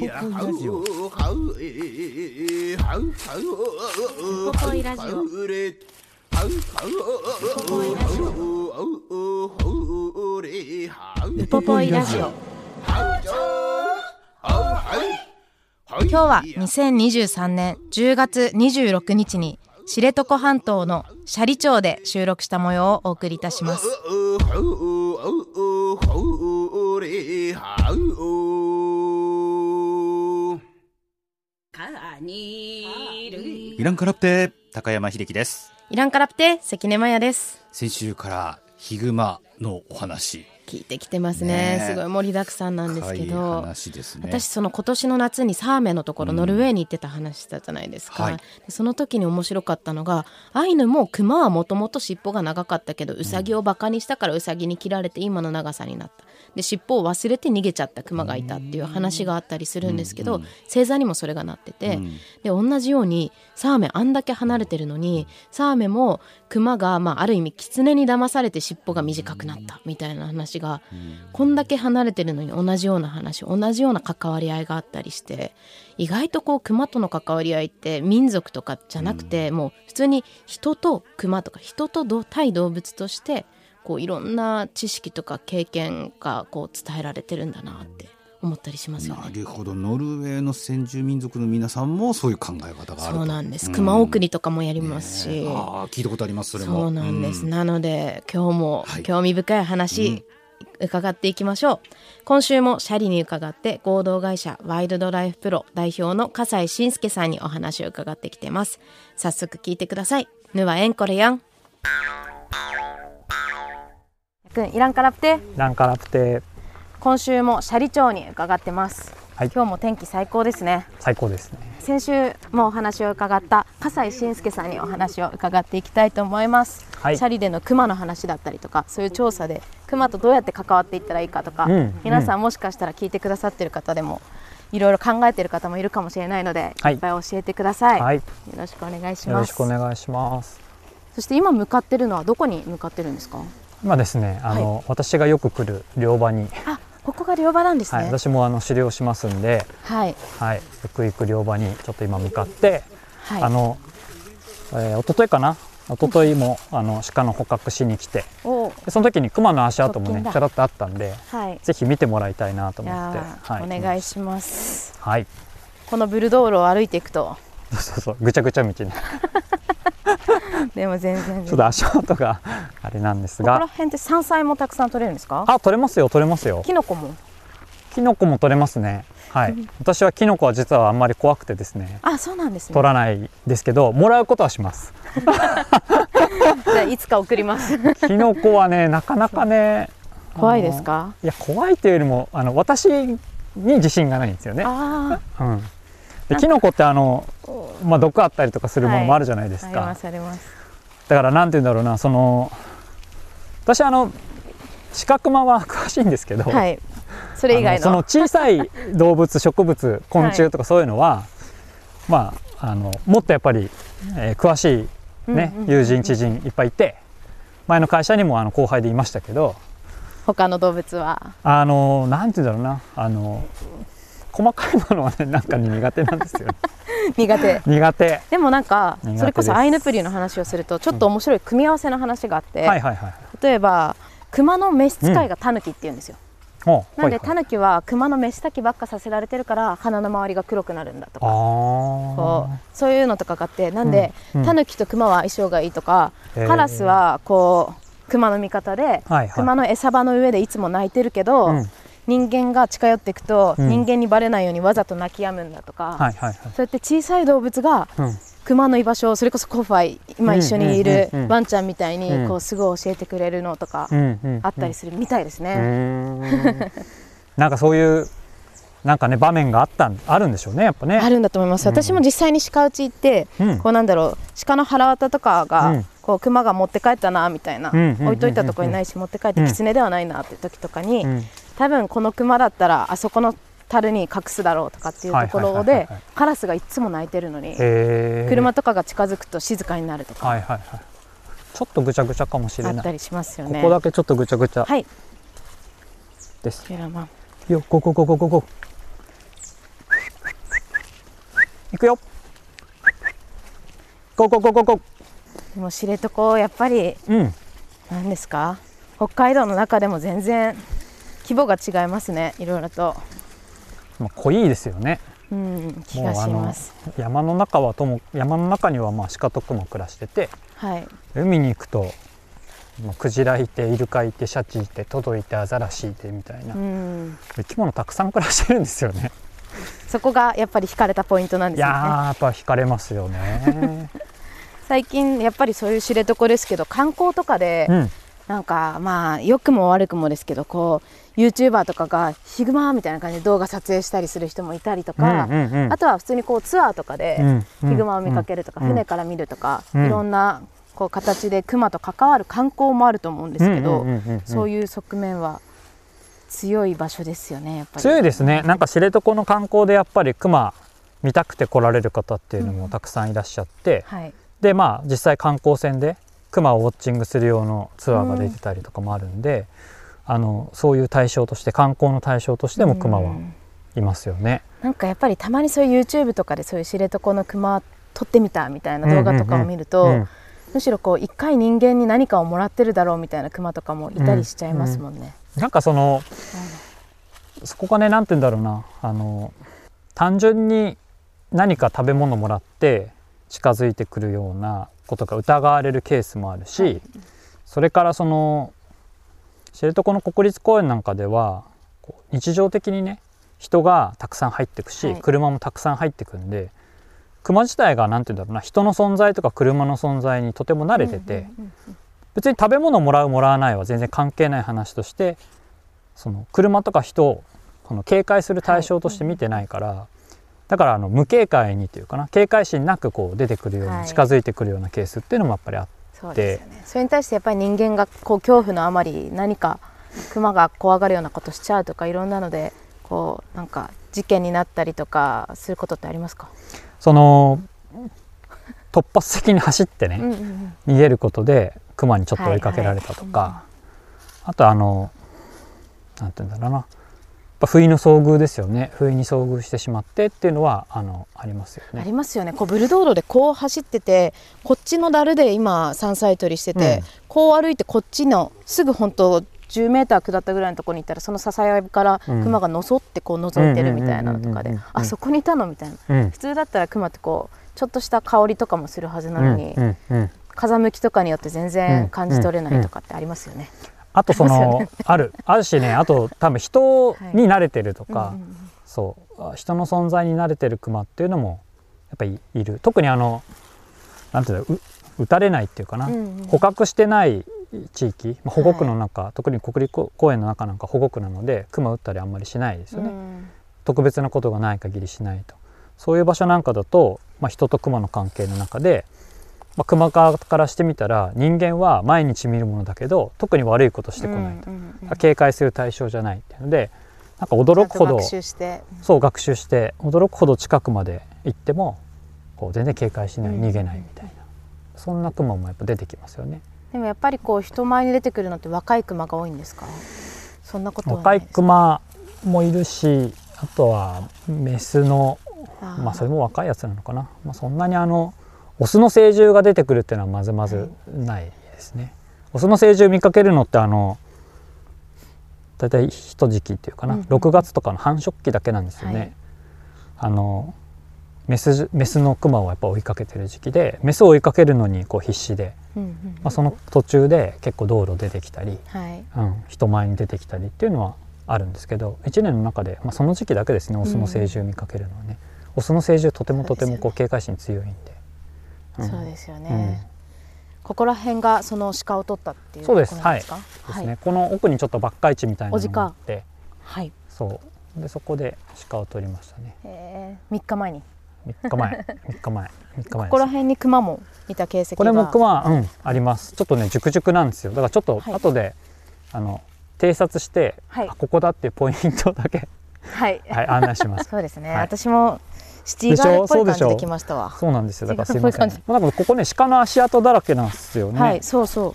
ウポポイラジオウポポイラジオウポポイラジオ今日は2023年10月26日に知床半島の斜里町で収録した模様をお送りいたしますイランカラプテ高山秀樹です。イランカラプテ関根麻也です。先週からヒグマのお話。聞いてきてますね。ねえ。すごい盛りだくさんなんですけ深いど話ですね。私その今年の夏にサーメのところノルウェーに行ってた話したじゃないですか、はい。でその時に面白かったのがアイヌもクマはもともと尻尾が長かったけどウサギをバカにしたからウサギに切られて今の長さになったで尻尾を忘れて逃げちゃったクマがいたっていう話があったりするんですけど、星座にもそれがなってて、うん。で同じようにサーメあんだけ離れてるのにサーメもクマが、まあ、ある意味キツネに騙されて尻尾が短くなったみたいな話が、こんだけ離れてるのに同じような話同じような関わり合いがあったりして意外とこうクマとの関わり合いって民族とかじゃなくて、もう普通に人とクマとか人とど対動物としてこういろんな知識とか経験がこう伝えられてるんだなって思ったりしますよね。なるほどノルウェーの先住民族の皆さんもそういう考え方があるとそうなんです。う熊送りとかもやりますし。ねえああ聞いたことありますそれもそうなんです。うなので今日もはい興味深い話、伺っていきましょう。今週もシャリに伺って合同会社ワイルドライフプロ代表の笠井信介さんにお話を伺ってきてます。早速聞いてください。ぬはえんこれやん。くんいらんからプテランカラプテ今週もシャリ町に伺ってます、はい。今日も天気最高ですね。最高ですね。先週もお話を伺った笠井信介さんにお話を伺っていきたいと思います、はい。シャリでのクマの話だったりとかそういう調査でクマとどうやって関わっていったらいいかとか、うん皆さんもしかしたら聞いてくださってる方でもいろいろ考えてる方もいるかもしれないので、はい。い、っぱい教えてください、はい。よろしくお願いしよろしますくお願いします。そして今向かってるのはどこに向かってるんですか？今ですねあの、私がよく来る漁場に、あここが漁場なんですはい、ね私もあの狩猟しますんで、はい。はい、よく行く漁場にちょっと今向かって、はい。あの、えー、一昨日かな？一昨日もあの鹿の捕獲しに来てその時に熊の足跡もねちょろっとあったんではい。ぜひ見てもらいたいなとい思って。はい、お願いします。はい。このブルドールを歩いていくと。そうそうそう。ぐちゃぐちゃ道に でも全然。っと足跡があれなんですここらが辺って山菜もたくさん取れるんですか？あ取れますよ取れますよ。キノコも？キノコも取れますね。はい。私はキノコは実はあんまり怖くてですね、あそうなんですね。取らないですけど、もらうことはします。じゃあいつか送ります。キノコはね、なかなかね、怖いですか？いや、怖いというよりも、あの私に自信がないんですよね。あうん。で、キノコってあの、まあ毒あったりとかするものもあるじゃないですか。あありますありますだからなんて言うんだろうな、その私あの四角間は詳しいんですけど、はい。それ以外の。その小さい動物植物昆虫とかそういうのは、まああのもっとやっぱり、えー詳しい、ねうんうんうん。友人知人いっぱいいて前の会社にもあの後輩でいましたけど他の動物は。あのなんて言うんだろうなあの細かいものはねなんかに苦手なんですよね。苦手。苦手。でもなんかそれこそアイヌプリの話をするとちょっと面白い組み合わせの話があって、はいはいはい例えば熊の召使いがタヌキって言うんですよ、ほうなんでタヌキは熊の召したきばっかさせられてるから鼻の周りが黒くなるんだとか。こあうそういうのとかがあってなんで、うんうん。タヌキとクマは相性がいいとか、カラスはこうクマの味方で、はいはい。クマの餌場の上でいつも鳴いてるけど、うん人間が近寄っていくと、うん。人間にバレないようにわざと鳴き止むんだとか、はいはいはい。そうやって小さい動物がうん。クマの居場所をそれこそコファイ今一緒にいるワンちゃんみたいにうん。こうすぐ教えてくれるのとかあったりするみたいですうね。ーん。なんかそういうなんかね場面があったんあるんでしょうねやっぱね。あるんだと思います、うん。私も実際に鹿打ち行って、うん。こうなんだろう鹿の腹渡とかが、うん。こう熊が持って帰ったなみたいな、置いといたとこにないし持って帰ってうん狐ではないなって時とかに、うん多分この熊だったらあそこの樽に隠すだろうとかっていうところではいカラスがいつも鳴いてるのに車とかが近づくと静かになるとか。はいはいはいちょっとぐちゃぐちゃかもしれない。あったりしますよね。ここだけちょっとぐちゃぐちゃはい、です、よゴゴゴゴゴゴいくよ。ゴゴゴゴゴでも知床やっぱりうん。何ですか？北海道の中でも全然規模が違いますねいろいろと、まあ濃いですよね。うん、気がします。山の中はとも山の中にはまあ鹿とクマ暮らしててはい、海に行くとまあクジラいてイルカいてシャチいてトドいてアザラシいてみたいな、うん、生き物たくさん暮らしてるんですよね。そこがやっぱり惹かれたポイントなんですよね。いやーやっぱ惹かれますよね。最近やっぱりそういう知床ですけど観光とかで、うん。なんかまあ良くも悪くもですけどこう YouTuber とかがヒグマみたいな感じで動画撮影したりする人もいたりとか、うんうんうん。あとは普通にこうツアーとかでうんうん。ヒグマを見かけるとか、うん。船から見るとか、うん。いろんなこう形でクマと関わる観光もあると思うんですけど、うんうんうんうんそういう側面は強い場所ですよねやっぱり。強いですね。なんか知床の観光でやっぱりクマ見たくて来られる方っていうのもたくさんいらっしゃって、はい、でまあ実際観光船でクマをウォッチングする用のツアーが出てたりとかもあるんで、あのそういう対象として観光の対象としてもクマはうん。いますよね。なんかやっぱりたまにそういう YouTube とかでそういう知床のクマ撮ってみたみたいな動画とかを見ると、うんむしろこう一回人間に何かをもらってるだろうみたいなクマとかもいたりしちゃいますもんね。なんかそのそこがね何て言うんだろうな。あの単純に何か食べ物もらって近づいてくるようなことが疑われるケースもあるし、はい。それからその知床の国立公園なんかでは日常的にね人がたくさん入ってくし、はい。車もたくさん入ってくんで熊自体が何て言うんだろうな人の存在とか車の存在にとても慣れてて、別に食べ物もらうもらわないは全然関係ない話としてその車とか人をこの警戒する対象として見てないから、だからあの無警戒にというかな警戒心なくこう出てくるようはい。な近づいてくるようなケースっていうのもやっぱりあって、そうですよね。それに対してやっぱり人間がこう恐怖のあまり何かクマが怖がるようなことしちゃうとかいろんなのでこうなんか事件になったりとかすることってありますか？その突発的に走ってね、うん逃げることでクマにちょっと追いかけられたとか、はいはあとあのなんて言うんだろうなぱ不意の遭遇ですよね。不意に遭遇してしまってっていうのはあのありますよね。ありますよね。こうブルドードでこう走っててこっちのダルで今山菜採りしてて、うん。こう歩いてこっちのすぐ本当10メーター下ったぐらいのところに行ったらそのささやからうん。クマがのそってこう覗いてるみたいなのとかであそこにいたのみたいな。うん。普通だったらクマってこうちょっとした香りとかもするはずなのに、風向きとかによって全然感じ取れないとかってありますよね。あとそのあるあるしねあと多分人に慣れてるとか、うんうんうん。そうあ人の存在に慣れてるクマっていうのもやっぱりいる。特にあのなんていうのう撃たれないっていうかな、うんうん。捕獲してない地域、まあ保護区の中、特に国立公園の中なんか保護区なのでクマ撃ったりあんまりしないですよね、うん。特別なことがない限りしないと。そういう場所なんかだと、まあ、人とクマの関係の中で、まあ、クマ側からしてみたら人間は毎日見るものだけど特に悪いことしてこないと、うんうんうん警戒する対象じゃないっていうのでなんか驚くほどそう学習して驚くほど近くまで行ってもこう全然警戒しないうん。逃げないみたいな、そんなクマもやっぱ出てきますよね。でもやっぱりこう人前に出てくるのって若いクマが多いんですか？そんなことはな若いいですクマもいるしあとはメスのまあそれも若いやつなのかな、まあ、そんなにあのオスの成獣が出てくるっていうのはまずまずないですね、オスの成獣見かけるのってあの大体一時期っていうかな、うんうん。6月とかの繁殖期だけなんですよね、はい。あのメスメスのクマをやっぱ追いかけてる時期でメスを追いかけるのにこう必死で、うんうんまあ、その途中で結構道路出てきたり、はい。うん、人前に出てきたりっていうのはあるんですけど1年の中で、まあ、その時期だけですねオスの成獣見かけるのはね、オスの成獣とてもとてもこう警戒心強いんで、うん。そうですよね、ここら辺がその鹿を取ったっていうそうです。ところなんですね、この奥にちょっとばっか市みたいなのがあって。はい。そう。でそこで鹿を取りましたね。へえ3日前に。3日前。3日前。3日前ここら辺に熊もいた形跡が。これも熊うんあります。ちょっとね熟熟なんですよ。だからちょっとはい。後で、あの偵察して、はい。あここだっていうポイントだけ、はい、はい、案内します。そうですね、はい。私もシティガールっぽい感じででしょ？来ましたわ。そうなんですよ。だからすいません。こういう感じ。なんかここね鹿の足跡だらけなんですよね。はいそうそ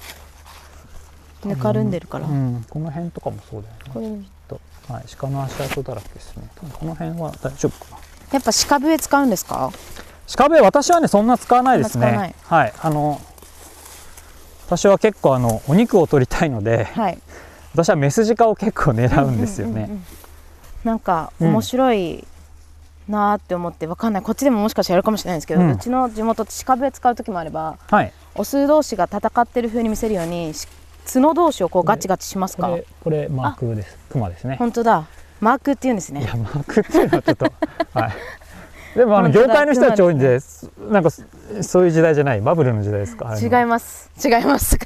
う。ぬかるんでるから、うん、この辺とかもそうだよね。これと、はい、鹿の足跡だらけですね。この辺は大丈夫かな。やっぱ鹿笛使うんですか？鹿笛私はねそんな使わないですね。はいあの私は結構あのお肉を取りたいのではい。私はメス鹿を結構狙うんですよね、うんうんうんうん。なんか面白いなーって思ってわかんない。こっちでももしかしたらやるかもしれないんですけど、ううんちの地元って鹿笛使う時もあればはい。オス同士が戦ってる風に見せるようにし角同士をこうガチガチしますか？これこれマークです。クマですね。本当だ。マークって言うんですね。いやマークっていうのはちょっと はい。でもあの業界の人たち多いんでなんかそそういう時代じゃないバブルの時代ですか？違います。違います。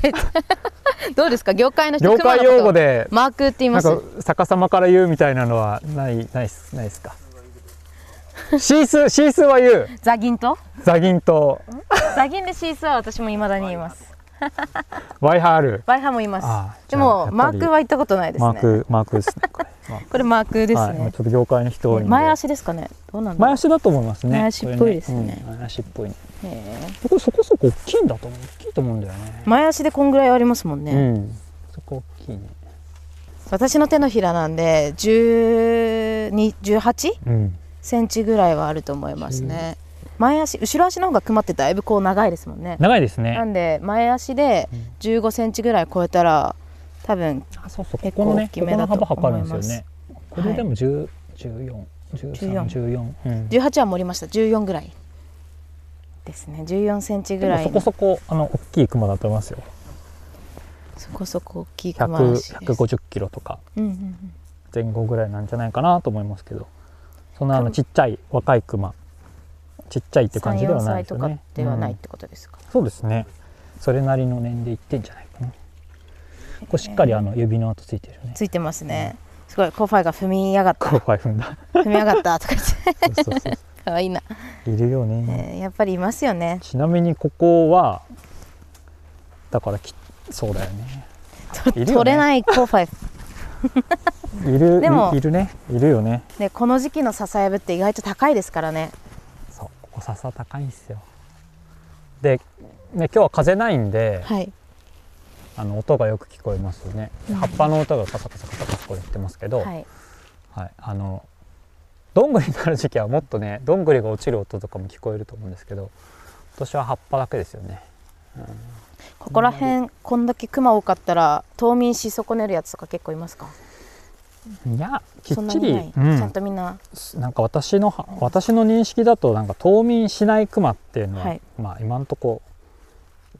どうですか？業界の人業界用語ででマークって言います？逆さまから言うみたいなのはないないないですか？シースーシースーは言う。ザギンとザギンとザギンでシースは私も未だに言います。ワイハールバイハも言います。でもマークは言ったことないですね。マークマークですね。これ。マークですはい、ちょねっと業界の人前足ですかね？どうなん前足だと思いますね。前足っぽいですね。前足っぽいね。へーこれそこそこ大きいんだと思う。大きいと思うんだよね。前足でこんぐらいありますもんね、うん。そこ大きいね。私の手のひらなんで1218うんセンチぐらいはあると思いますね、前足後ろ足の方がクマってだいぶこう長いですもんね。長いですね。なんで前足で15センチぐらい超えたら多分結構このね大きめだとここの幅測るんですね。これでも10 14 13 14うん。18は盛りました。14ぐらいですね。14センチぐらいそこそこあの大きいクマだと思いますよ。そこそこ大きいクマ100らしいです150キロとか。前後ぐらいなんじゃないかなと思いますけどそんなあのちっちゃい若いクマ。ちっちゃいって感じではない34歳とかですよねではないっうんてことですか、そうですね。それなりの年齢いってんじゃないかな。これしっかりあの指の跡ついてるね。ついてますね。すごいコーファイが踏みやがった。こう踏んだ。踏みやがったとか言って。そうそうそうかわいいな、いるよね、えーやっぱりいますよね。ちなみにここはだからきそうだよね。取れないコーファイいるでもいいるね。いるよね。でこの時期の笹やぶって意外と高いですからね。そうここ笹高いんですよ。で、ね、今日は風ないんで、はい。あの音がよく聞こえますよね、うん。葉っぱの音がカサカサカサカサこれ言ってますけど、はい。はい、あのどんぐりになる時期はもっとねどんぐりが落ちる音とかも聞こえると思うんですけど今年は葉っぱだけですよねここら辺こんだけクマ多かったら冬眠し損ねるやつとか結構いますか？いやきっそんなちりちゃんとみんな。なんか私の私の認識だとなんか冬眠しないクマっていうのは、はい。まあ今んとこ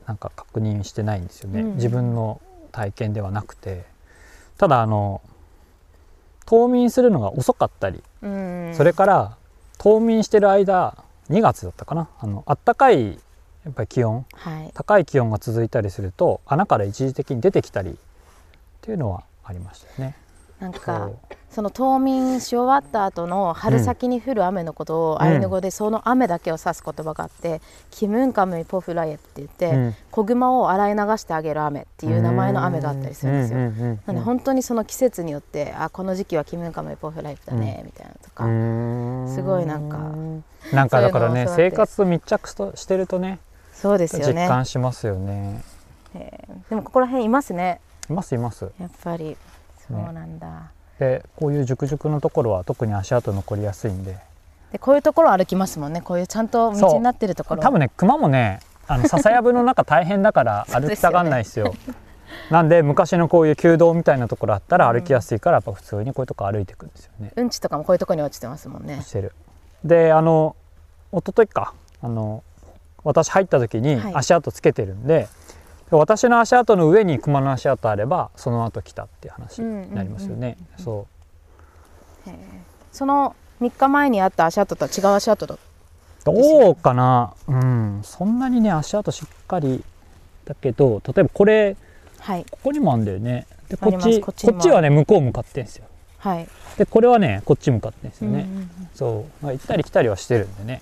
なんか確認してないんですよね、うん。自分の体験ではなくて。ただあの冬眠するのが遅かったり、うん。それから冬眠してる間2月だったかな。あの暖かいやっぱり気温。はい。高い気温が続いたりすると穴から一時的に出てきたりっていうのはありましたよね。なんかその冬眠し終わった後の春先に降る雨のことをアイヌ語でその雨だけを指す言葉があって「キムンカムイポフライエ」って言って、うん。子グマを洗い流してあげる雨っていう名前の雨があったりするんですよ。うんうんうんうんなんで本当にその季節によってあこの時期はキムンカムイポフライエだね、みたいなのとか、すごいなんかなんかだからね生活と密着としてるとねそうですよ実ね感しますよね。えーでもここら辺いますね。いますいます。やっぱり。そうなんだ、でこういう熟々のところは特に足跡残りやすいんで。でこういうところ歩きますもんね。こういうちゃんと道になってるところ。多分ね熊もねあの笹やぶの中大変だから 歩きたがんないですよ。なんで昔のこういう旧道みたいなところあったら歩きやすいからやっぱ普通にこういうとこ歩いていくんですよね、うんちとかもこういうところに落ちてますもんね。してる。であの一昨日か。あの私入った時にはい。足跡つけてるんで、私の足跡の上に熊の足跡あればその後来たっていう話になりますよね、そその3日前にあった足跡とは違う足跡だうどうかな？うん。そんなにね足跡しっかりだけど例えばこれはい。ここにもあるんだよね。でこっちこっちはね向こう向かってんですよ。はい。でこれはねこっち向かってんですよね、うんうんうん。そう、まあ、行ったり来たりはしてるんでね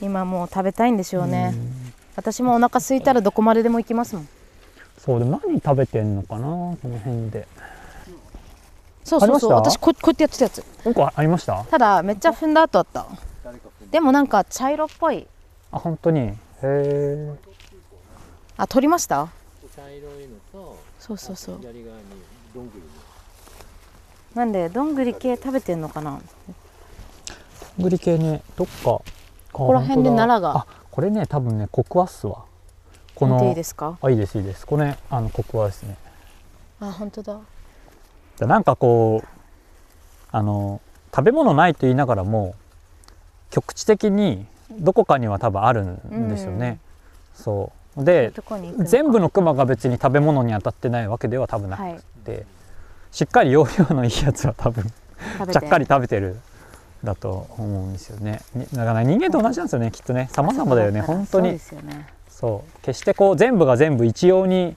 今もう食べたいんでしょうね。うん。私もお腹空いたらどこまででも行きますもん。そうでも何食べてんのかなこの辺で。そうそうそう。私ここうやってやってたやつ。なんかありました？ただめっちゃ踏んだ後あった。でもなんか茶色っぽい。あ本当に？へえあ取りました？茶色いのとそうそうそう。左側にどんぐりなんでどんぐり系食べてんのかな？グリ系ねどっかここら辺で奈良が。あこれね多分ねコクワっすわ。こ見ていいのですか？あいいですいいです。これねあのコクワですね。あ本当だ。でなんかこうあの食べ物ないと言いながらも局地的にどこかには多分あるんですよね、そう。でどこに行くのか。全部のクマが別に食べ物に当たってないわけでは多分なくはい。て、しっかり容量のいいやつは多分ちゃってかり食べてるだと思うんですよね。にだから人間と同じなんですよねきっとね。様々だよね本当に。そう決してこう全部が全部一様に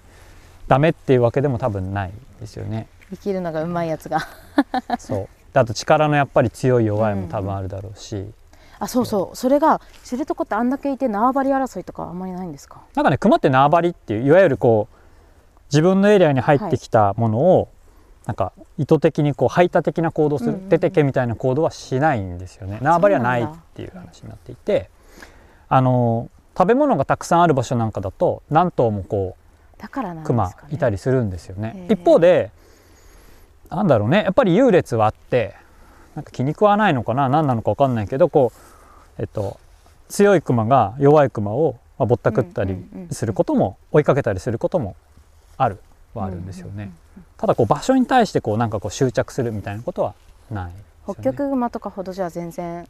ダメっていうわけでも多分ないですよね。生きるのがうまいやつが。そう。であと力のやっぱり強い弱いも多分あるだろうし、あそうそう。それが知床ってあんだけいて縄張り争いとかあんまりないんですか？なんかね熊って縄張りっていういわゆるこう自分のエリアに入ってきたものを、なんか意図的にこう排他的な行動する、出てけみたいな行動はしないんですよね。縄張りはないっていう話になっていてあの食べ物がたくさんある場所なんかだと何頭もこだからなんう熊いたりするんですよね。一方でなんだろうねやっぱり優劣はあってなんか気に食わないのかな何なのか分かんないけどこうえっと強いクマが弱いクマをまあぼったくったりすることも追いかけたりすることもあるはあるんですよね。ただこう場所に対してこうなんかこう執着するみたいなことはないね、北極熊とかほどじゃ全然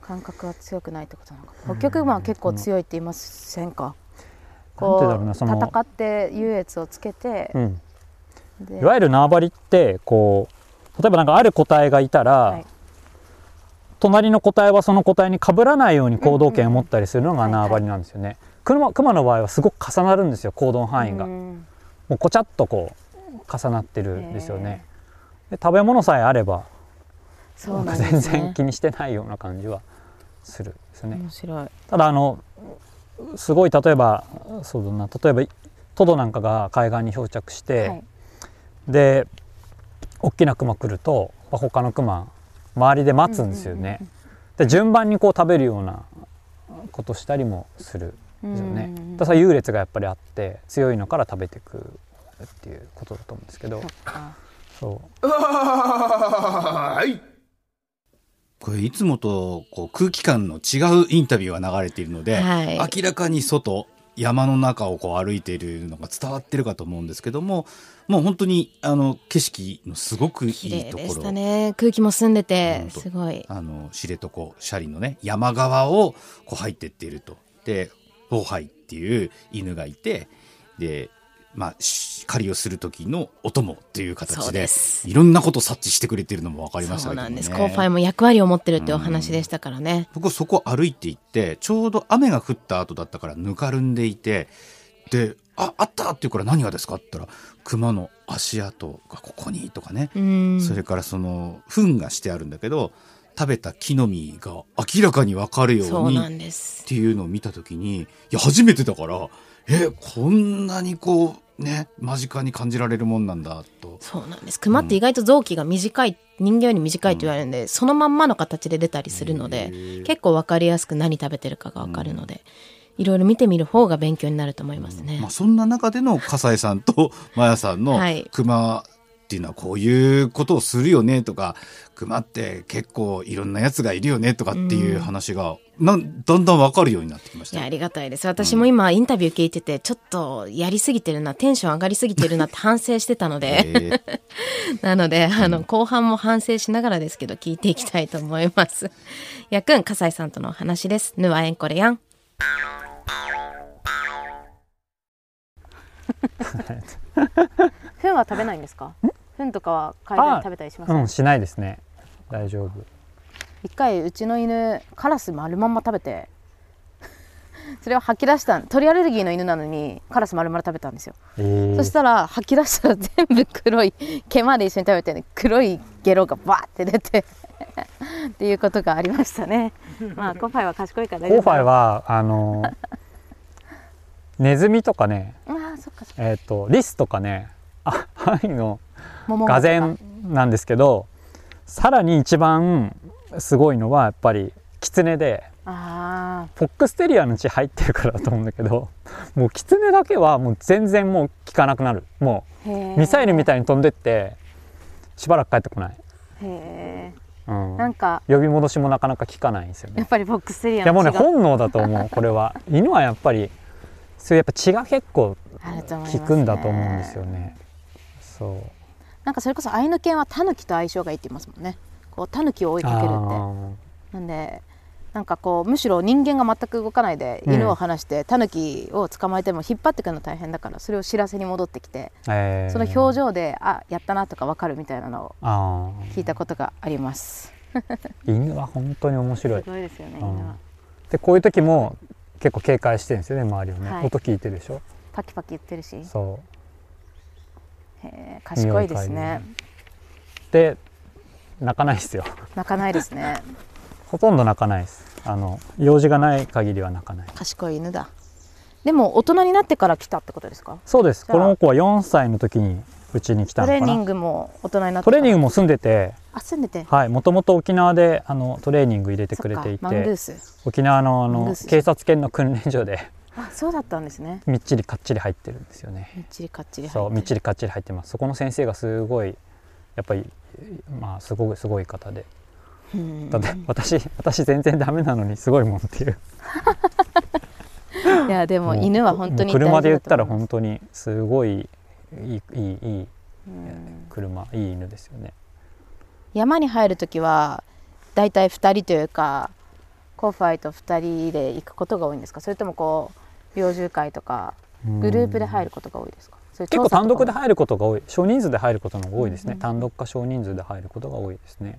感覚は強くないってことなのか北極熊は結構強いって言いませんか？戦って優越をつけて、うん、でいわゆる縄張りってこう例えばなんかある個体がいたら、はい。隣の個体はその個体に被らないように行動権を持ったりするのが縄張りなんですよね。熊熊の場合はすごく重なるんですよ行動範囲が。うん。もうこちゃっとこう重なってるんですよね。で食べ物さえあればそうなん全然気にしてないような感じはするんですよね。ただあのすごい例えばそうだな例えばトドなんかが海岸に漂着して、はいで大きなクマ来るとまあ他のクマ周りで待つんですよね。で順番にこう食べるようなことしたりもするんですよね。うんだから優劣がやっぱりあって強いのから食べていくっていうことだと思うんですけど。そう。はい。これいつもとこう空気感の違うインタビューが流れているので、はい。明らかに外山の中をこう歩いているのが伝わってるかと思うんですけどももう本当にあの景色のすごくい綺いところ。麗でしたね。空気も澄んでてすごい。あの知床斜里のね山側をこう入ってっていると。でホーハイっていう犬がいてでまあし狩りをする時のお供っていう形でいろんなことを察知してくれてるのも分かりましたけどもね。そうなんです。コーファイも役割を持ってるっていうお話でしたからね。僕そこ歩いて行ってちょうど雨が降った後だったからぬかるんでいてで「ああった!」って言うから「何がですか?」って言ったら熊の足跡がここにとかね、うん。それからその糞がしてあるんだけど食べた木の実が明らかに分かるよそうにんです。っていうのを見た時にいや初めてだからえこんなにこうね間近に感じられるもんなんだと。そうなんです。熊って意外と臓器が短い人間より短いと言われるんで、そのまんまの形で出たりするので結構分かりやすく何食べてるかが分かるので、いろいろ見てみる方が勉強になると思いますね、まあ、そんな中での笠井さんとマヤさんのはい。熊っていうのはこういうことをするよねとか熊って結構いろんなやつがいるよねとかっていう話がなんだんだん分かるようになってきました。いやありがたいです。私も今インタビュー聞いててちょっとやりすぎてるなテンション上がりすぎてるなって反省してたので、えー。なのであの後半も反省しながらですけど聞いていきたいと思います。やくん笠井さんとのお話です。ぬわえんこれやん。糞は食べないんですか？糞とかは海外で食べたりしますうんしないですね。大丈夫。一回うちの犬カラス丸まんま食べて それを吐き出した鳥アレルギーの犬なのにカラス丸々食べたんですよ、えー。そしたら吐き出したら全部黒い毛まで一緒に食べて、ね、黒いゲロがバーって出て っていうことがありましたね。まあコーファイは賢いから大丈夫。コーファイはあのネズミとかねああそっかそっか。えっ、とリスとかねあああいうの桃がぜんなんですけどさらに一番すごいのはやっぱりキツネであフォックステリアの血入ってるからだと思うんだけどもうキツネだけはもう全然もう効かなくなる。もうミサイルみいたいに飛んでってしばらく帰ってこない、へえうん、なんか呼び戻しもなかなか効かないんですよね。やっぱりボックステリアいやもうね本能だと思うこれは。犬はやっぱりそういうやっぱ血が結構効くんだと思うんですよね。そうなんかそれこそアイヌ犬はタヌキと相性がいいって言いますもんね。こうタヌキを追いかけるって。あなんでなんかこうむしろ人間が全く動かないでうん。犬を離して、タヌキを捕まえても引っ張ってくるの大変だからそれを知らせに戻ってきて、ーえー。その表情であやったなとか分かるみたいなのをあ聞いたことがあります。ー 犬は本当に面白い。すごいですよね、うん。犬は。でこういう時も結構警戒してるんですよね周りをね、はい。音聞いてるでしょ。パキパキ言ってるし。そへー賢いですね。うで。泣かないですよ。泣かないですね。ほとんど泣かないです。あの用事がない限りは泣かない。賢い犬だ。でも大人になってから来たってことですか？そうです。この子は4歳の時にうちに来たトレーニングも大人になってトレーニンググも住んでて。あ住んでて。はい。もともと沖縄であのトレーニング入れてくれていて。ス。沖縄のあの警察犬の訓練所であそうだったんですね。みっちりかっちり入ってるんですよね。みっちりかっちり入そうみっちりりかっちり入ってます。そこの先生がすごいやっぱりまあすごいすごい方で。だって私私全然ダメなのにすごいもんっていう。いやでも犬は本当に車で言ったら本当にすごいいいいいいいうん。車いい犬ですよね。山に入る時はだいたい2人というかコーファイと2人で行くことが多いんですか？それともこう猟銃会とかグループで入ることが多いですか？結構単独で入ることが多い。少人数で入ることの方が多いですね、うんうん単独か少人数で入ることが多いですね。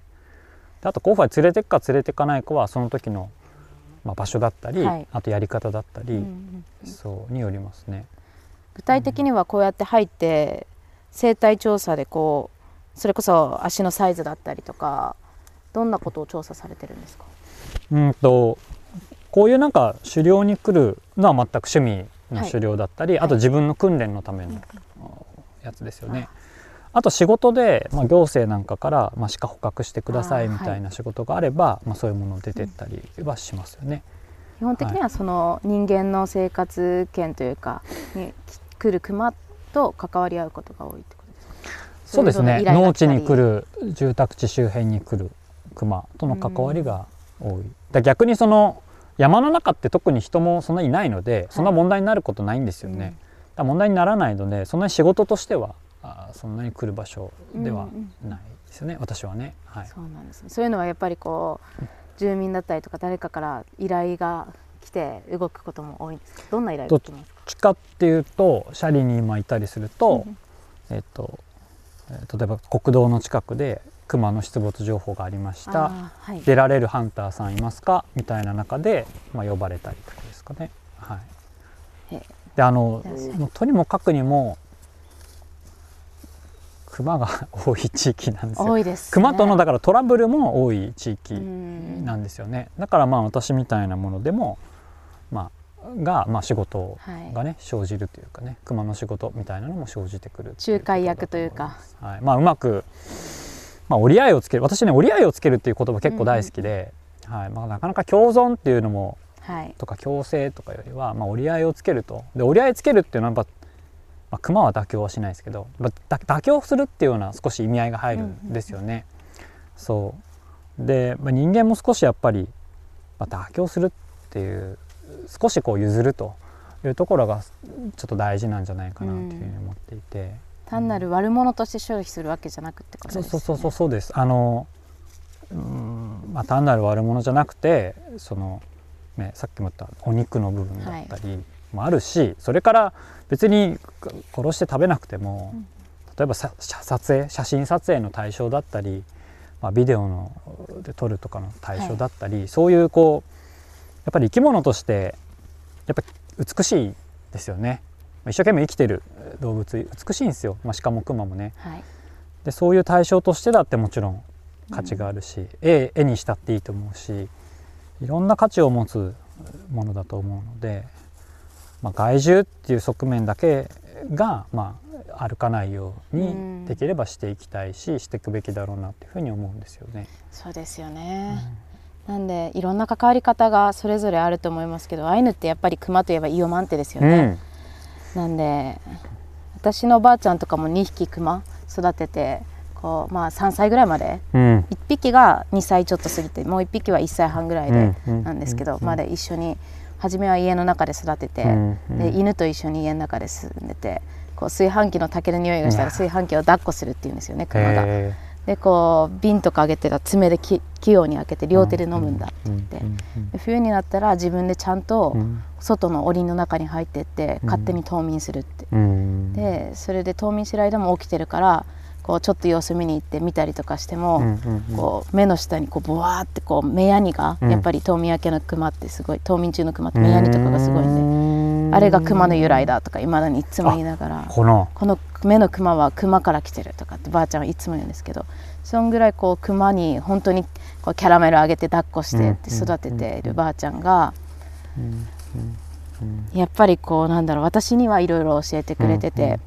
であとコーファイ連れてくか連れてかないかはその時の、まあ、場所だったり、はい。あとやり方だったり、うんうん。そうによりますね。具体的にはこうやって入って生態調査でこうそれこそ足のサイズだったりとかどんなことを調査されてるんですか？うんとこういうなんか狩猟に来るのは全く趣味の狩猟だったり、あと自分の訓練のためのやつですよね。あと仕事で、まあ、行政なんかから、まあ、鹿捕獲してくださいみたいな仕事があれば、まあ、そういうもの出てったりはしますよね。基本的にはその人間の生活圏というかに来る熊と関わり合うことが多いってことですか？そうですね。農地に来る住宅地周辺に来る熊との関わりが多い。だ逆にその山の中って特に人もそんなにいないのでそんな問題になることないんですよね。うん。だから問題にならないのでそんなに仕事としてはあーそんなに来る場所ではうんないですよね、私はね。はい、そうなんですね。そういうのはやっぱりこう住民だったりとか誰かから依頼が来て動くことも多いんですか？どんな依頼が来ますか？どっちかっていうとシャリに今いたりすると,、うん。えっとえー例えば国道の近くで熊の出没情報がありました。はい。出られるハンターさんいますか？みたいな中で、まあ、呼ばれたりとかですかね。はい。であのとにもかくにも熊が 多い地域なんですよ。多いです、ね、熊とのだからトラブルも多い地域うん。なんですよね。だからまあ私みたいなものでもまあがまあ仕事はい。がね生じるというかね熊の仕事みたいなのも生じてくる仲介役というか。はい、まあうまくまあ折り合いをつける私ね折り合いをつけるっていう言葉結構大好きで、はい。まあ、なかなか共存っていうのもはい。とか共生とかよりは、まあ、折り合いをつけると。で折り合いつけるっていうのはやっぱ、まあ、熊は妥協はしないですけど、まあだ妥協するっていうような少し意味合いが入るんですよね。そう。で、まあ、人間も少しやっぱり、まあ、妥協するっていう少しこう譲るというところがちょっと大事なんじゃないかなというふうに思っていて。単なる悪者として消費するわけじゃなくってことそうですよね。そうそうそうそうです。あのうんまあ単なる悪者じゃなくてその、ね、さっきも言ったお肉の部分だったりもあるし、それから別にか殺して食べなくても、うん例えばさ写撮影写真撮影の対象だったり、まあ、ビデオので撮るとかの対象だったり、そういうこうやっぱり生き物としてやっぱ美しいですよね一生懸命生きてる動物美しいんですよ、まあ、鹿も熊もね。はい。でそういう対象としてだってもちろん価値があるし、絵絵にしたっていいと思うしいろんな価値を持つものだと思うので、まあ、害獣っていう側面だけが、まあ、歩かないよううん。にできればしていきたいししていくべきだろうなっていうふうに思うんですよね。そうですよね、なんでいろんな関わり方がそれぞれあると思いますけどアイヌってやっぱりクマといえばイオマンテですよね、なんで私のおばあちゃんとかも2匹クマ育ててこう、まあ、3歳ぐらいまで。うん、うん1匹が2歳ちょっと過ぎてもう1匹は1歳半ぐらいでうんなんですけど、うんまだ一緒に初めは家の中で育てて、うんうん。で犬と一緒に家の中で住んでてこう炊飯器の竹の匂いがしたら炊飯器を抱っこするっていうんですよねクマが。へでこう瓶とかあげてた爪でき器用に開けて両手で飲むんだってー言って、冬になったら自分でちゃんとうん。外の檻の中に入ってって勝手に冬眠するって、うん。でそれで冬眠してる間も起きてるからこうちょっと様子見に行って見たりとかしても、こう目の下にこうボワーってこう目やにが、うん。やっぱり冬眠明けのクマってすごい冬眠中のクマって目やにとかがすごいんで、んあれがクマの由来だとかいまだにいつも言いながらこの目のクマはクマから来てるとかってばあちゃんはいつも言うんですけどそんぐらいこうクマに本当にこうキャラメルあげて抱っこしてってうん。育てているばあちゃんがやっぱりこうなんだろう私にはいろいろ教えてくれてて、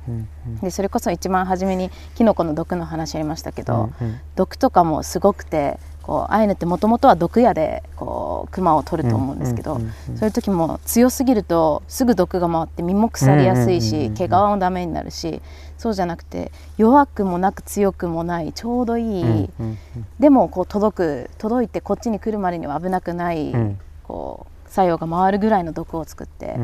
でそれこそ一番初めにキノコの毒の話ありましたけど、毒とかもすごくてこうアイヌってもともとは毒矢でこうクマを取ると思うんですけど、そういう時も強すぎるとすぐ毒が回って身も腐りやすいし毛皮もダメになるしそうじゃなくて弱くもなく強くもないちょうどいい、でもこう届く届いてこっちに来るまでには危なくない、うん。こう作用が回るぐらいの毒を作って、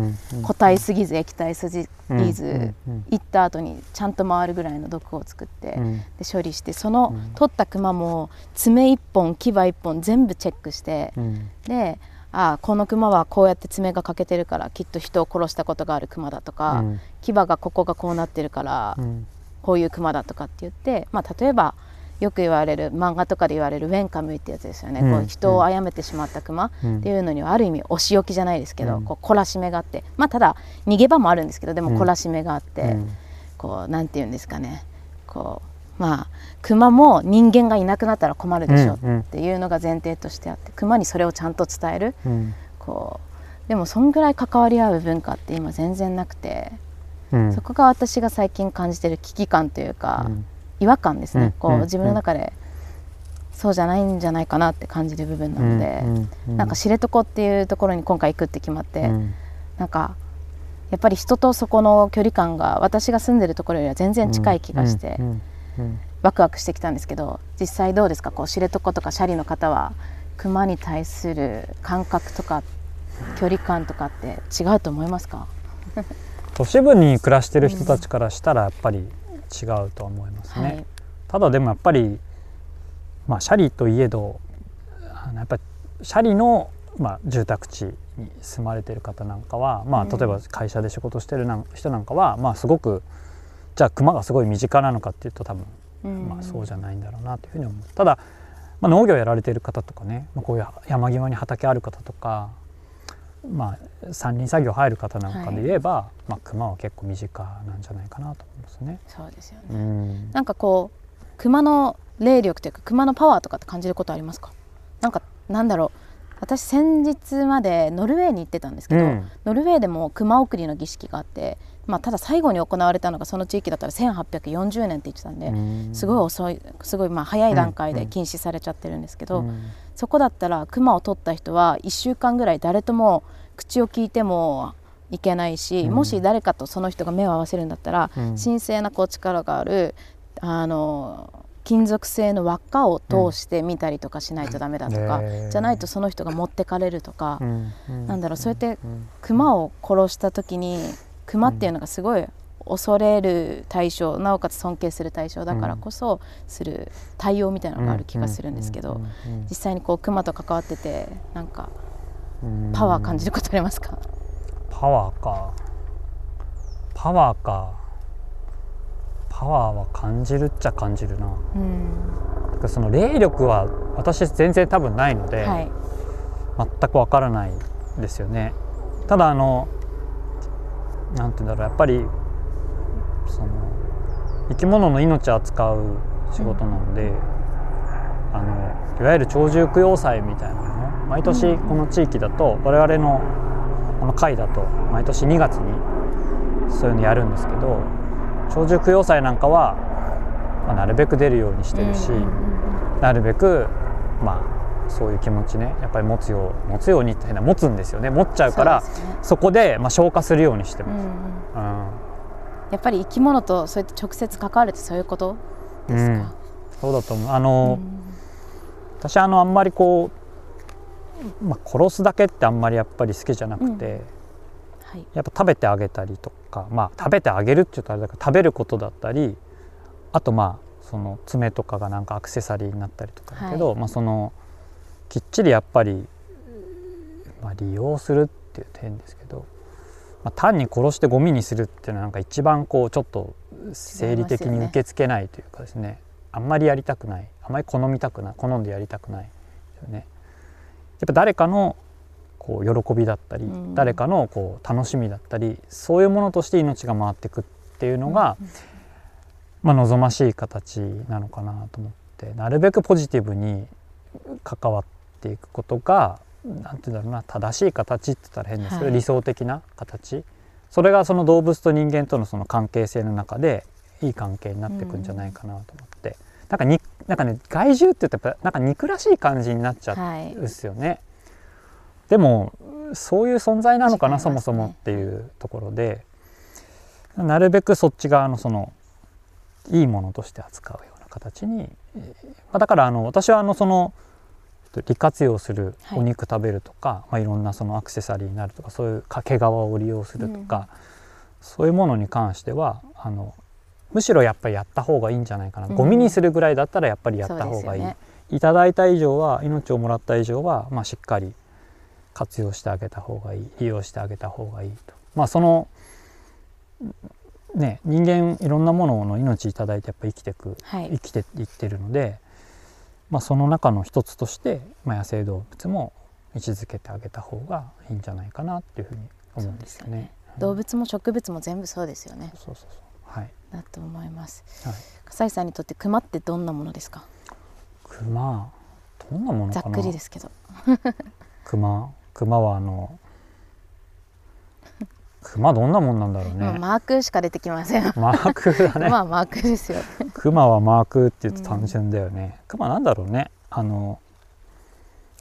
固体すぎず液体すぎず、行った後にちゃんと回るぐらいの毒を作って、うん。で処理してそのうん。取ったクマも爪1本牙1本全部チェックして、うん。でああこのクマはこうやって爪が欠けてるからきっと人を殺したことがあるクマだとか、うん。牙がここがこうなってるから、うん。こういうクマだとかって言って、まあ、例えばよく言われる漫画とかで言われるウェンカムイってやつですよね、うん。こう人を殺めてしまったクマうん。っていうのにはある意味お仕置きじゃないですけど、うん。こう懲らしめがあって。まあただ逃げ場もあるんですけどでもうん。懲らしめがあって、うん。こうなんて言うんですかね。こうまあクマも人間がいなくなったら困るでしょっていうのが前提としてあってクマにそれをちゃんと伝える。うん。こうでもそんぐらい関わり合う文化って今全然なくて、うん。そこが私が最近感じてる危機感というか、うん違和感ですね、こう自分の中でそうじゃないんじゃないかなって感じる部分なので、なんか知床っていうところに今回行くって決まって、うん。なんかやっぱり人とそこの距離感が私が住んでるところよりは全然近い気がして、ワクワクしてきたんですけど実際どうですか？こう知床とかシャリの方は熊に対する感覚とか距離感とかって違うと思いますか？都市部に暮らしてる人たちからしたらやっぱり違うとは思いますね、はい。ただでもやっぱりまあシャリといえどあのやっぱりシャリの、まあ、住宅地に住まれてる方なんかは、まあ、うん。例えば会社で仕事してるなん人なんかは、まあ、すごくじゃあ熊がすごい身近なのかっていうと多分、うん。まあ、そうじゃないんだろうなというふうに思う。ただ、まあ、農業やられてる方とかね、まあ、こういう山際に畑ある方とか、まあ、山林作業入る方なんかで言えば、まあ、熊は結構身近なんじゃないかなと思いますね。そうですよね。うん。なんかこう熊の霊力というか熊のパワーとかって感じることありますか？なんかなんだろう。私先日までノルウェーに行ってたんですけど、うん。ノルウェーでも熊送りの儀式があって、まあ、ただ最後に行われたのがその地域だったら1840年って言ってたんで、うん。すごい遅いすごいまあ早い段階で禁止されちゃってるんですけど、うんそこだったら熊を取った人は1週間ぐらい誰とも口を聞いてもいけないし、うん。もし誰かとその人が目を合わせるんだったら、うん。神聖なこう力があるあの金属製の輪っかを通して見たりとかしないとダメだとか、へーじゃないとその人が持ってかれるとか、うん。なんだろうそうやってうん。熊を殺した時に熊っていうのがすごい恐れる対象なおかつ尊敬する対象だからこそする対応みたいなのがある気がするんですけど、実際にこう熊と関わっててなんかうん。パワー感じることありますか、パワーか。パワーか。パワーは感じるっちゃ感じるな。うん。その霊力は私全然多分ないので、はい。全くわからないですよね。ただあのなんて言うんだろうやっぱりその生き物の命を扱う仕事なので、あのいわゆる鳥獣供養祭みたいなのを毎年この地域だと我々のこの会だと毎年2月にそういうのやるんですけど鳥獣供養祭なんかは、まあ、なるべく出るようにしてるし、なるべくまあそういう気持ちねやっぱり持つよう持つようにって変な持つんですよね。持っちゃうからそね。そこで、まあ、消化するようにしてうんます。うん。うんやっぱり生き物とそうやって直接関わるってそういうこと？ですか、そうだと思う。あの、うん私あのあんまりこう、まあ、殺すだけってあんまりやっぱり好きじゃなくて、はい。やっぱ食べてあげたりとかまあ食べてあげるって言うとあれだけど食べることだったりあとまあその爪とかがなんかアクセサリーになったりとかだけど、まあそのきっちりやっぱり、まあ、利用するっていう点ですけど、まあ、単に殺してゴミにするっていうのはなんか一番こうちょっと生理的に受け付けないというかですね。あんまりやりたくない。あんまり好みたくない。好んでやりたくないですよね。やっぱ誰かのこう喜びだったり、うん。誰かのこう楽しみだったりそういうものとして命が回っていくっていうのが、まあ、望ましい形なのかなと思って。なるべくポジティブに関わっていくことがなんて言うんだろうな正しい形って言ったら変ですけど、はい。理想的な形。それがその動物と人間とのその関係性の中でいい関係になっていくんじゃないかなと思って、なんかになんかね害獣って言っぱなんか憎らしい感じになっちゃうはい。ですよね。でもそういう存在なのかな、ね。そもそもっていうところで。なるべくそっち側のそのいいものとして扱うような形に、えーまあ、だからあの私はあのその利活用するはい。お肉食べるとか、いまあ、いろんなそのアクセサリーになるとかそういう掛川を利用するとか、そういうものに関してはあのむしろやっぱりやった方がいいんじゃないかな、うん。ゴミにするぐらいだったらやっぱりやった方がいい、ね。いただいた以上は命をもらった以上は、まあ、しっかり活用してあげた方がいい利用してあげた方がいいと。まあそのね人間いろんなものの命いただいてやっぱ生きてくはい。生きていってるので、まあ、その中の一つとして、まあ、野生動物も位置づけてあげた方がいいんじゃないかなっていうふうに思うんですよね。動物も植物も全部そうですよね。そうそうそう。はい、だと思います。はい、笠井さんにとって熊ってどんなものですか？熊。どんなものざっくりですけど。熊。熊はあの熊どんなもんなんだろうね、マークしか出てきません。マークだね。まあマークですよ熊はマークって言うと単純だよね、熊なんだろうね。あの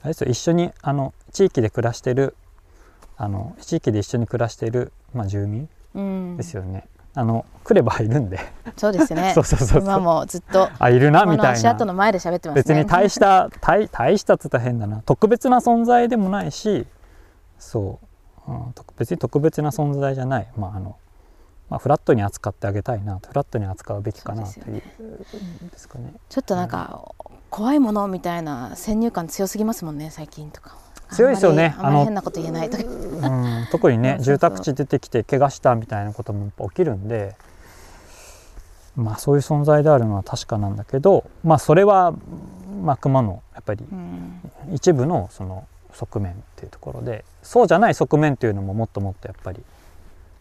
あれですよ一緒にあの地域で暮らしてるあの地域で一緒に暮らしてる、まあ、住民うん。ですよね、あの来ればいるんで。そうですね。そうそうそうそう。今もずっとあいるなみたいな。足跡の前で喋ってますね。別に大した大大したっつったら変だな。特別な存在でもないしそう、うん、特別に特別な存在じゃない。まああのまあ、フラットに扱ってあげたいなフラットに扱うべきかなというね。ちょっとなんか怖いものみたいな先入観強すぎますもんね最近とか。強いですよね。あの変なこと言えないとか。うん、特にね 住宅地出てきて怪我したみたいなことも起きるんでまあそういう存在であるのは確かなんだけどまあそれは、まあ、熊のやっぱりうん。一部のその側面っていうところでそうじゃない側面っていうのももっともっとやっぱり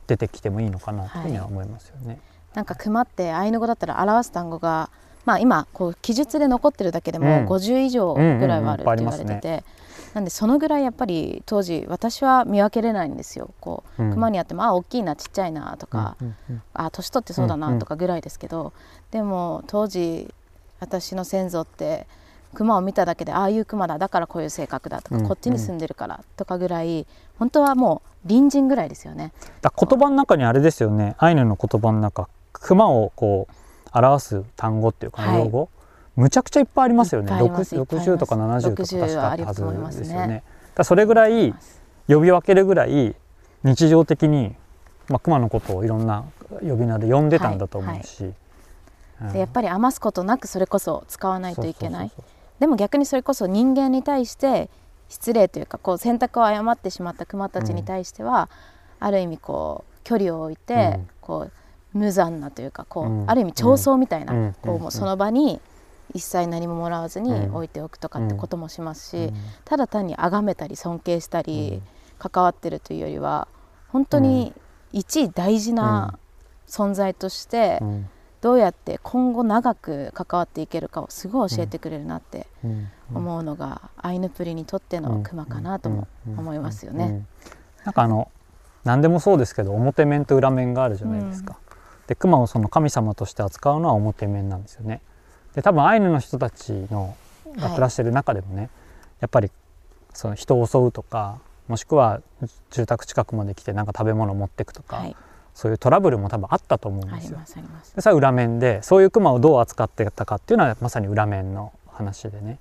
出てきてもいいのかなというふうには思いますよね。なんか熊ってアイヌ語だったら表す単語がまあ今こう記述で残ってるだけでもうん。50以上ぐらいはあるって言われてて、なんでそのぐらいやっぱり当時私は見分けれないんですよ。こう、うん。熊にあってもあ大きいなちっちゃいなとか、うんうんあ年取ってそうだなんとかぐらいですけど、でも当時私の先祖って熊を見ただけでああいう熊だだからこういう性格だとか、うんこっちに住んでるからとかぐらい本当はもう隣人ぐらいですよね。だ言葉の中にあれですよね。アイヌの言葉の中熊をこう表す単語っていうかはい。用語、むちゃくちゃいっぱいありますよね。すいっぱいあります。60とか70とか60確かはあるはずですよね。だからそれぐらい呼び分けるぐらい日常的に、まあ、熊のことをいろんな呼び名で呼んでたんだと思うし、うんでやっぱり余すことなくそれこそ使わないといけない。そうそうでも逆にそれこそ人間に対して失礼というかこう選択を誤ってしまった熊たちに対しては、ある意味こう距離を置いて、うん。こう無残なというかこう、うん。ある意味競争みたいな、うん。こうもうその場に一切何ももらわずにうん。置いておくとかってこともしますし、うん。ただ単に崇めたり尊敬したり、関わってるというよりは本当に一大事な存在としてうんどうやって今後長く関わっていけるかをすごい教えてくれるなってうん。思うのがアイヌプリにとってのクマかなとも思いますよね。うん。うん。なんかあの何でもそうですけど表面と裏面があるじゃないですか。で熊をその神様として扱うのは表面なんですよね。で多分アイヌの人たちのが暮らしてる中でもね、やっぱりその人を襲うとかもしくは住宅近くまで来てなんか食べ物持ってくとか、はい、そういうトラブルも多分あったと思うんですよ。でそれは裏面でそういうクマをどう扱ってたかっていうのはまさに裏面の話でね。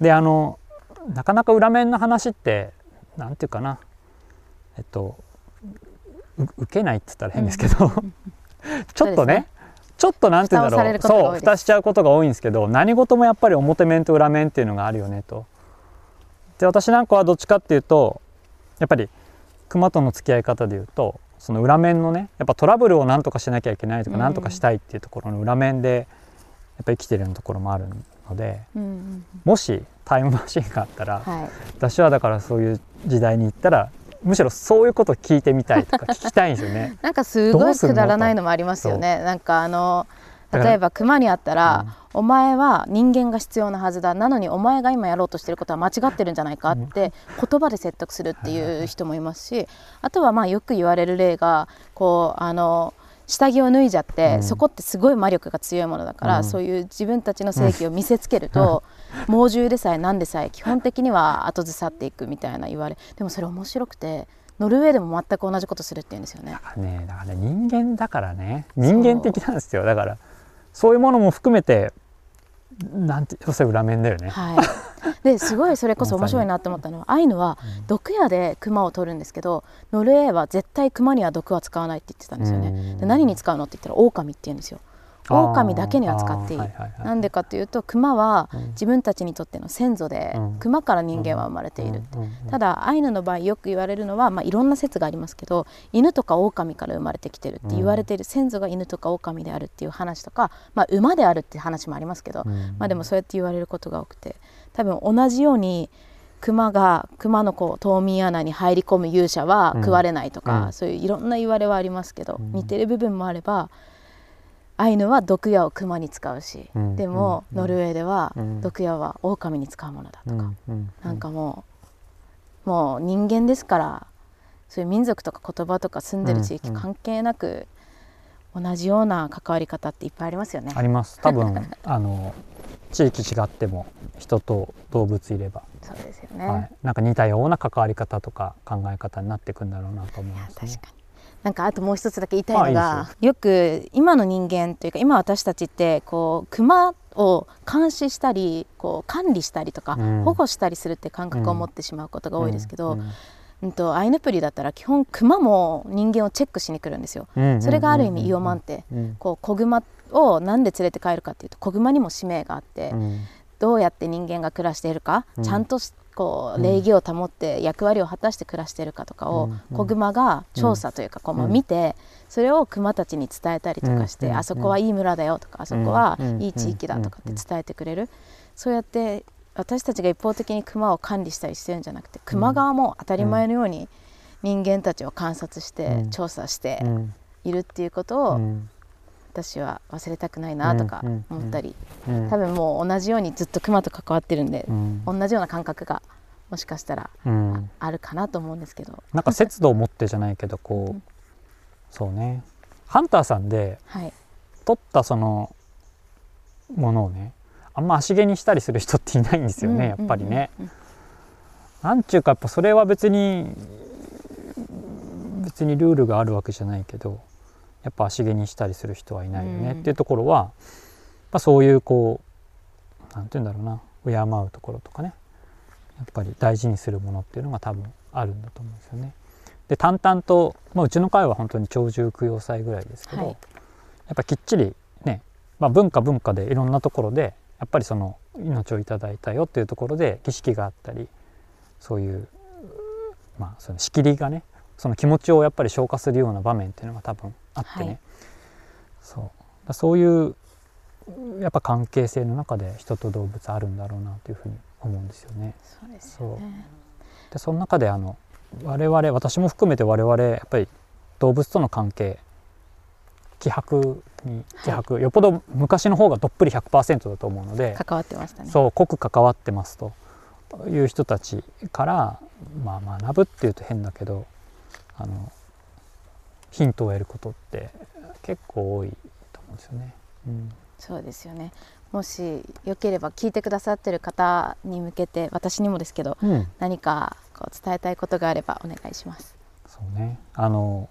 であのなかなか裏面の話ってなんていうかな。えっとう受けないって言ったら変ですけど、ちょっとねちょっとなんていうんだろう。そう蓋しちゃうことが多いんですけど何事もやっぱり表面と裏面っていうのがあるよねと。で私なんかはどっちかっていうとやっぱり熊との付き合い方でいうとその裏面のねやっぱトラブルを何とかしなきゃいけないとかうん。何とかしたいっていうところの裏面でやっぱり生きてるようなところもあるのでもしタイムマシンがあったらはい、私はだからそういう時代に行ったらむしろそういうことを聞いてみたいとか聞きたいんですよね。なんかすごいくだらないのもありますよね。なんかあの例えば熊に会ったら、お前は人間が必要なはずだ。なのにお前が今やろうとしてることは間違ってるんじゃないかって言葉で説得するっていう人もいますしあとはまあよく言われる例がこうあの下着を脱いじゃって、うん。そこってすごい魔力が強いものだから、うん。そういう自分たちの正義を見せつけると、猛獣でさえ何でさえ基本的には後ずさっていくみたいな言われでもそれ面白くてノルウェーでも全く同じことするって言うんですよねだ。からね。だからね人間だからね。人間的なんですよ。だからそういうものも含めてなんてそれ裏面だよね。はい、ですごいそれこそ面白いなって思ったのはアイヌは毒矢でクマを取るんですけどノルウェーは絶対クマには毒は使わないって言ってたんですよね。で何に使うのって言ったらオオカミって言うんですよ。オオカミだけには使っていい。はいはいはい。なんでかというとクマはうん。自分たちにとっての先祖でうん。クマから人間は生まれているうん。うん。うん。ただアイヌの場合よく言われるのは、まあ、いろんな説がありますけど犬とか狼から生まれてきてるって言われている先祖が犬とか狼であるっていう話とか、まあ、馬であるっていう話もありますけど、うん。まあ、でもそうやって言われることが多くて。多分同じように熊が熊のこう冬眠穴に入り込む勇者は食われないとか、うん。そういういろんな言われはありますけど、うん。似てる部分もあればアイヌは毒矢を熊に使うし、うんでも、うんノルウェーではうん。毒矢は狼に使うものだと。か、うんうん。なんかもうもう人間ですからそういう民族とか言葉とか住んでる地域関係なく、同じような関わり方っていっぱいありますよね。あります。多分 あの地域違っても人と動物いれば、そうですよね、はい、なんか似たような関わり方とか考え方になっていくんだろうなと思いますね。確かになんかあともう一つだけ言いたいのがでよ。く今の人間というか今私たちってこう熊を監視したりこう管理したりとかうん。保護したりするって感覚を持ってしまうことが多いですけど、うんうんとアイヌプリだったら基本熊も人間をチェックしに来るんですよ。うんそれがある意味イオマンテうん。こう子熊をなんで連れて帰るかっていうと子熊にも使命があって、うん。どうやって人間が暮らしているか、うん。ちゃんとしこううん。礼儀を保って役割を果たして暮らしているかとかを、うん子熊が調査というかこう、見てそれを熊たちに伝えたりとかして、うん。あそこはいい村だよとかあそこはうん。いい地域だとかって伝えてくれる、そうやって私たちが一方的に熊を管理したりしてるんじゃなくて熊側も当たり前のように人間たちを観察して、うん。調査してうん。いるっていうことを、うん私は忘れたくないなとかうん思ったり、うん。多分もう同じようにずっと熊と関わってるんで、うん。同じような感覚がもしかしたらうん。あるかなと思うんですけど、なんか節度を持ってじゃないけどこうそうね。ハンターさんではい、取ったそのものをねあんま足毛にしたりする人っていないんですよね、やっぱりね。なんちゅうかやっぱそれは別に別にルールがあるわけじゃないけどやっぱ足毛にしたりする人はいないよね、うん。っていうところはやっぱそういうこうなんて言うんだろうな。敬うところとかね。やっぱり大事にするものっていうのが多分あるんだと思うんですよね。で淡々と、まあ、うちの会は本当に鳥獣供養祭ぐらいですけど、はい。やっぱきっちりね、まあ、文化文化でいろんなところでやっぱりその命をいただいたよっていうところで儀式があったりそういうまあその仕切りがねその気持ちをやっぱり消化するような場面っていうのが多分あってね、はい。そう。だそういうやっぱ関係性の中で人と動物あるんだろうなというふうに思うんですよね。そうでね。でその中であの我々私も含めて我々やっぱり動物との関係気迫に気迫、よっぽど昔の方がどっぷり100%だと思うので関わってましたね。そう濃く関わってますという人たちから、まあ、学ぶっていうと変だけどあのヒントを得ることって結構多いと思うんですよね。うん。そうですよね。もしよければ聞いてくださってる方に向けて私にもですけどうん、何かこう伝えたいことがあればお願いします。そうね。あの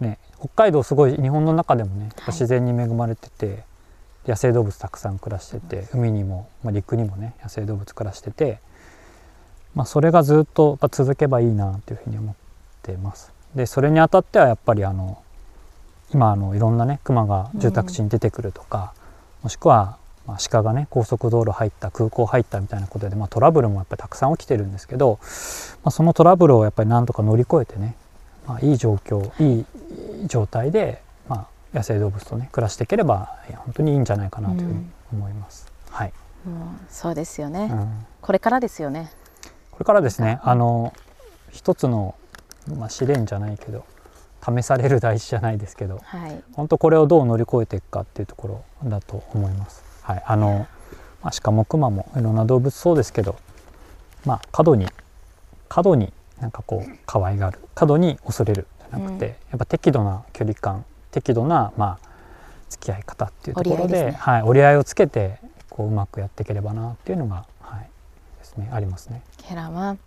ね北海道すごい日本の中でもね自然に恵まれてて、野生動物たくさん暮らしてて海にも、まあ、陸にもね野生動物暮らしてて、まあ、それがずっと続けばいいなっていうふうに思ってます。でそれにあたってはやっぱりあの今あのいろんなね熊が住宅地に出てくるとか、もしくは、まあ、鹿がね高速道路入った空港入ったみたいなことで、まあ、トラブルもやっぱりたくさん起きてるんですけど、まあ、そのトラブルをやっぱりなんとか乗り越えてね、まあ、いい状況いい状態で、まあ、野生動物とね暮らしていければ本当にいいんじゃないかなというふうに思います。はい、もうそうですよね、うん。これからですよね。これからですね。あの一つの、まあ、試練じゃないけど試される大事じゃないですけどはい。本当これをどう乗り越えていくかっていうところだと思います。はい、あの、まあ、鹿も熊もいろんな動物そうですけど、まあ、過度に過度になんかこう可愛がる。過度に恐れる。じゃなくて、うん。やっぱ適度な距離感適度なまあ付き合い方っていうところで折り合いですね。はい、折り合いをつけてこううまくやっていければなっていうのが、はい、ですね。ありますね。ケラマン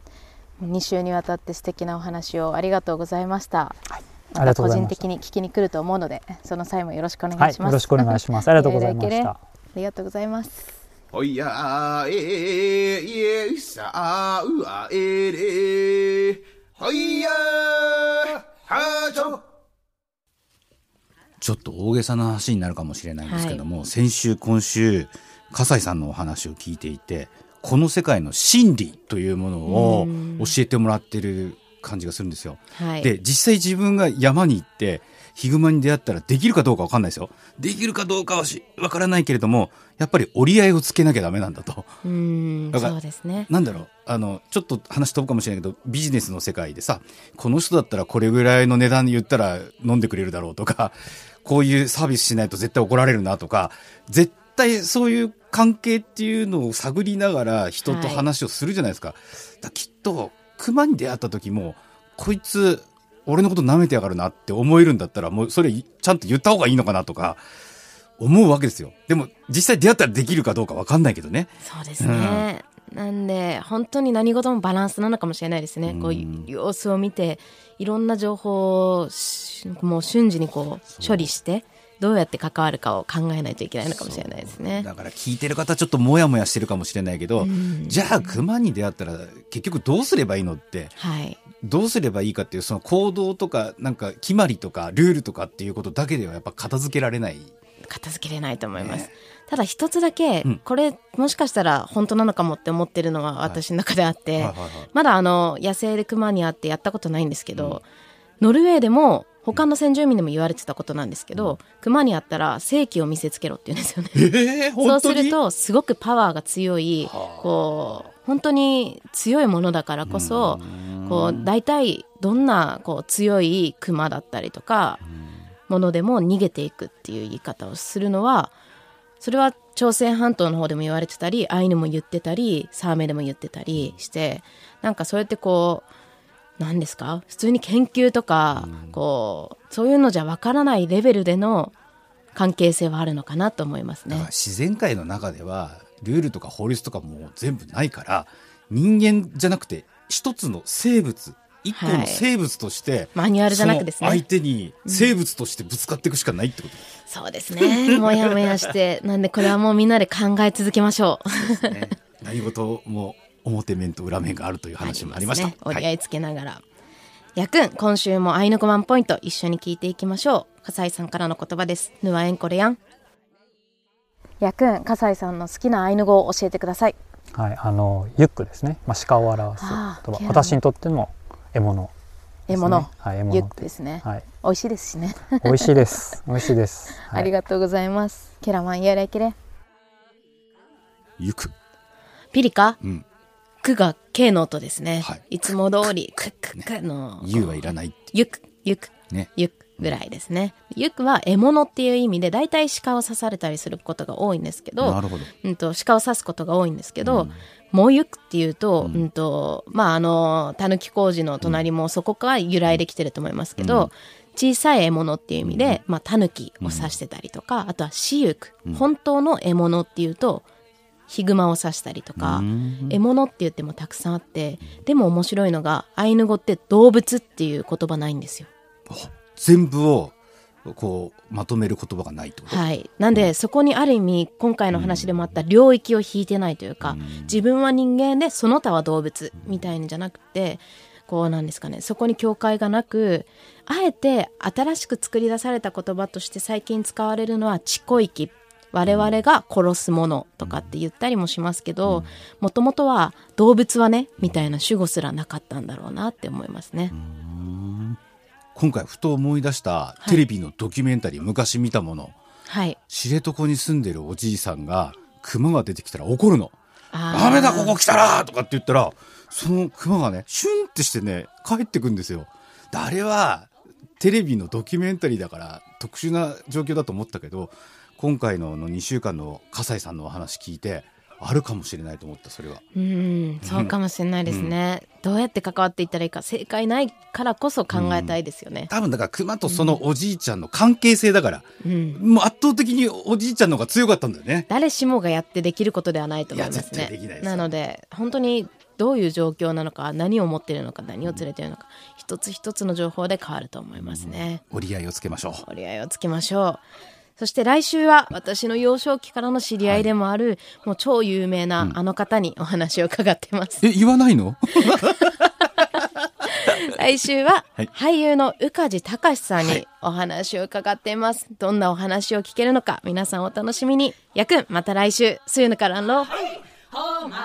2週にわたって素敵なお話をありがとうございました。ありまた個人がとうございました的に聞きに来ると思うのでその際もよろしくお願はいい、します、よろしくお願いします。ありがとうございました。ありがとうございます。おやーえーいえさあうあえれほいやーはちょ。ちょっと大げさな話になるかもしれないんですけども、先週今週笠井さんのお話を聞いていてこの世界の真理というものをうん教えてもらってる感じがするんですよ。はいで実際自分が山に行ってヒグマに出会ったらできるかどうかわかんないですよ。できるかどうかはしわからないけれどもやっぱり折り合いをつけなきゃダメなんだと。うーんだそうですねなんだろうあのちょっと話飛ぶかもしれないけどビジネスの世界でさこの人だったらこれぐらいの値段言ったら飲んでくれるだろうとかこういうサービスしないと絶対怒られるなとか絶対そういう関係っていうのを探りながら人と話をするじゃないですか,、だからきっと熊に出会った時もこいつ俺のこと舐めてやがるなって思えるんだったらもうそれちゃんと言った方がいいのかなとか思うわけですよ。でも実際出会ったらできるかどうかわかんないけどね。そうですね、なんで本当に何事もバランスなのかもしれないですね、うん。こういう様子を見ていろんな情報をしもう瞬時にこう処理してどうやって関わるかを考えないといけないのかもしれないですね。だから聞いてる方ちょっとモヤモヤしてるかもしれないけど、うん。じゃあ熊に出会ったら結局どうすればいいのってはい、どうすればいいかっていうその行動とかなんか決まりとかルールとかっていうことだけではやっぱ片付けられない。片付けれないと思います。ね。ただ一つだけ、うん。これもしかしたら本当なのかもって思ってるのは私の中であって、まだあの野生で熊に会ってやったことないんですけど、ノルウェーでも他の先住民でも言われてたことなんですけど、熊に会ったら正気を見せつけろって言うんですよね。えー、そうするとすごくパワーが強いはあ。こう本当に強いものだからこそこう大体どんなこう強い熊だったりとかものでも逃げていくっていう言い方をするのはそれは朝鮮半島の方でも言われてたりアイヌも言ってたりサーメでも言ってたりしてなんかそうやってこう何ですか？普通に研究とかこうそういうのじゃわからないレベルでの関係性はあるのかなと思いますね。自然界の中ではルールとか法律とかも全部ないから人間じゃなくて一つの生物一個の生物として、マニュアルじゃなくですその相ね。手に生物としてぶつかっていくしかないってことそうですね。もやもやして。なんでこれはもうみんなで考え続けましょう。ね。何事も表面と裏面があるという話もありました。ね、折りはい合いつけながら。やくん、今週もアイヌ語ワンポイント一緒に聞いていきましょう。笠井さんからの言葉です。ぬわえんこれやん。やくん、笠井さんの好きなアイヌ語を教えてください。はい、あのユックですね、まあ、鹿を表す言葉私にとっての獲物獲物、はい、獲物ユックですね。はい、美味しいですしね。美味しいです美味しいです、はい、ありがとうございます。ケラマンやらいけれ。行く。ピリカ、うん。クが K の音ですね。はい。い、つも通り、クックックの、言うはいらないゆく、ゆく、ね。ゆくぐらいですね。ゆくは獲物っていう意味で、大体鹿を刺されたりすることが多いんですけど、なるほど。うんと、鹿を刺すことが多いんですけど、もうゆくっていうと、うん、と、まあ、あの、たぬき工事の隣もそこから由来できてると思いますけど、小さい獲物っていう意味で、まあ、タヌキを指してたりとか、あとはシユク、本当の獲物っていうと、ヒグマを指したりとか、獲物って言ってもたくさんあって、でも面白いのが、アイヌ語って動物っていう言葉ないんですよ。全部をこうまとめる言葉がない。はい、なんで、そこにある意味今回の話でもあった領域を引いてないというか、自分は人間でその他は動物みたいんじゃなくてこうなんですかねそこに境界がなくあえて新しく作り出された言葉として最近使われるのは「地小域」我々が殺すものとかって言ったりもしますけどもともとは動物はねみたいな主語すらなかったんだろうなって思いますね。今回ふと思い出したテレビのドキュメンタリー、昔見たものはい、知床に住んでるおじいさんが熊が出てきたら怒るの。ダメだここ来たらとかって言ったらその熊がねシュンってしてね帰ってくんですよ。であれはテレビのドキュメンタリーだから特殊な状況だと思ったけど今回のあの2週間の笠井さんのお話聞いてあるかもしれないと思ったそれは。うん、そうかもしれないですね、どうやって関わっていったらいいか正解ないからこそ考えたいですよね。多分だから熊とそのおじいちゃんの関係性だから、うんもう圧倒的におじいちゃんの方が強かったんだよね。誰しもがやってできることではないと思いますね。なので本当にどういう状況なのか何を持っているのか何を連れているのか、一つ一つの情報で変わると思いますね。折り合いをつけましょう。折り合いをつけましょう。そして来週は私の幼少期からの知り合いでもある、もう超有名なあの方にお話を伺ってます。え言わないの？来週ははい俳優の宇梶隆さんにお話を伺っています。どんなお話を聞けるのか皆さんお楽しみに。やくんまた来週。すゆぬからんろ。ほま